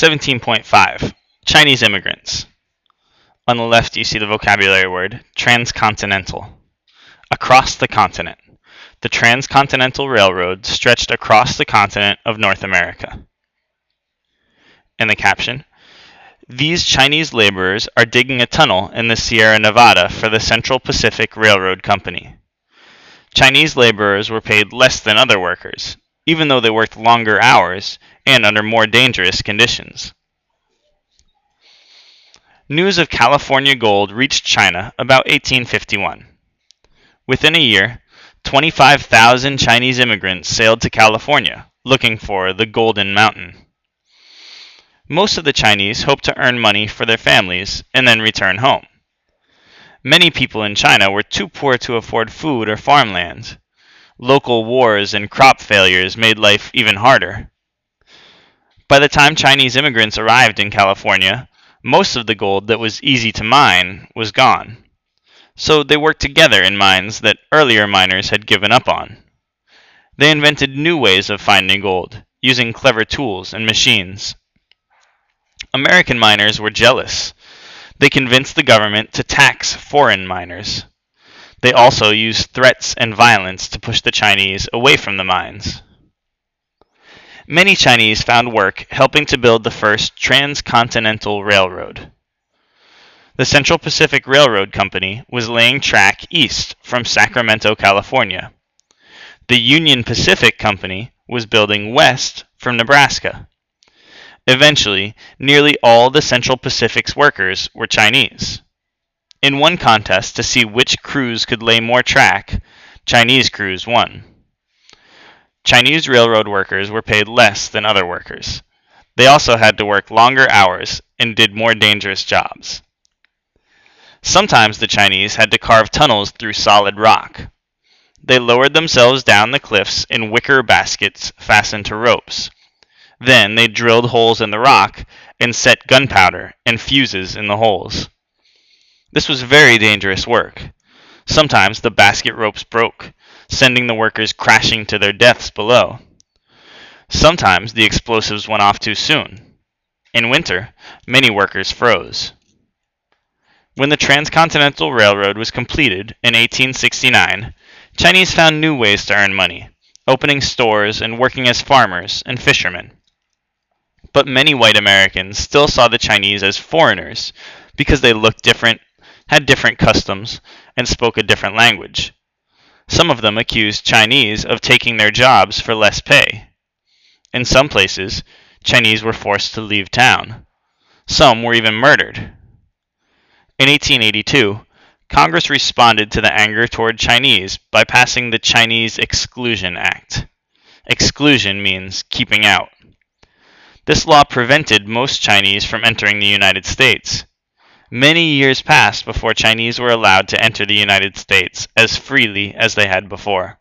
17.5 Chinese immigrants. On the left, you see the vocabulary word transcontinental. Across the continent. The Transcontinental Railroad stretched across the continent of North America. In the caption, these Chinese laborers are digging a tunnel in the Sierra Nevada for the Central Pacific Railroad Company. Chinese laborers were paid less than other workers, even though they worked longer hours and under more dangerous conditions. News of California gold reached China about 1851. Within a year, 25,000 Chinese immigrants sailed to California looking for the Golden Mountain. Most of the Chinese hoped to earn money for their families and then return home. Many people in China were too poor to afford food or farmland. Local wars and crop failures made life even harder. By the time Chinese immigrants arrived in California, most of the gold that was easy to mine was gone. So they worked together in mines that earlier miners had given up on. They invented new ways of finding gold, using clever tools and machines. American miners were jealous. They convinced the government to tax foreign miners. They also used threats and violence to push the Chinese away from the mines. Many Chinese found work helping to build the first transcontinental railroad. The Central Pacific Railroad Company was laying track east from Sacramento, California. The Union Pacific Company was building west from Nebraska. Eventually, nearly all the Central Pacific's workers were Chinese. In one contest to see which crews could lay more track, Chinese crews won. Chinese railroad workers were paid less than other workers. They also had to work longer hours and did more dangerous jobs. Sometimes the Chinese had to carve tunnels through solid rock. They lowered themselves down the cliffs in wicker baskets fastened to ropes. Then they drilled holes in the rock and set gunpowder and fuses in the holes. This was very dangerous work. Sometimes the basket ropes broke, sending the workers crashing to their deaths below. Sometimes the explosives went off too soon. In winter, many workers froze. When the Transcontinental Railroad was completed in 1869, Chinese found new ways to earn money, opening stores and working as farmers and fishermen. But many white Americans still saw the Chinese as foreigners because they looked different, had different customs, and spoke a different language. Some of them accused Chinese of taking their jobs for less pay. In some places, Chinese were forced to leave town. Some were even murdered. In 1882, Congress responded to the anger toward Chinese by passing the Chinese Exclusion Act. Exclusion means keeping out. This law prevented most Chinese from entering the United States. Many years passed before Chinese were allowed to enter the United States as freely as they had before.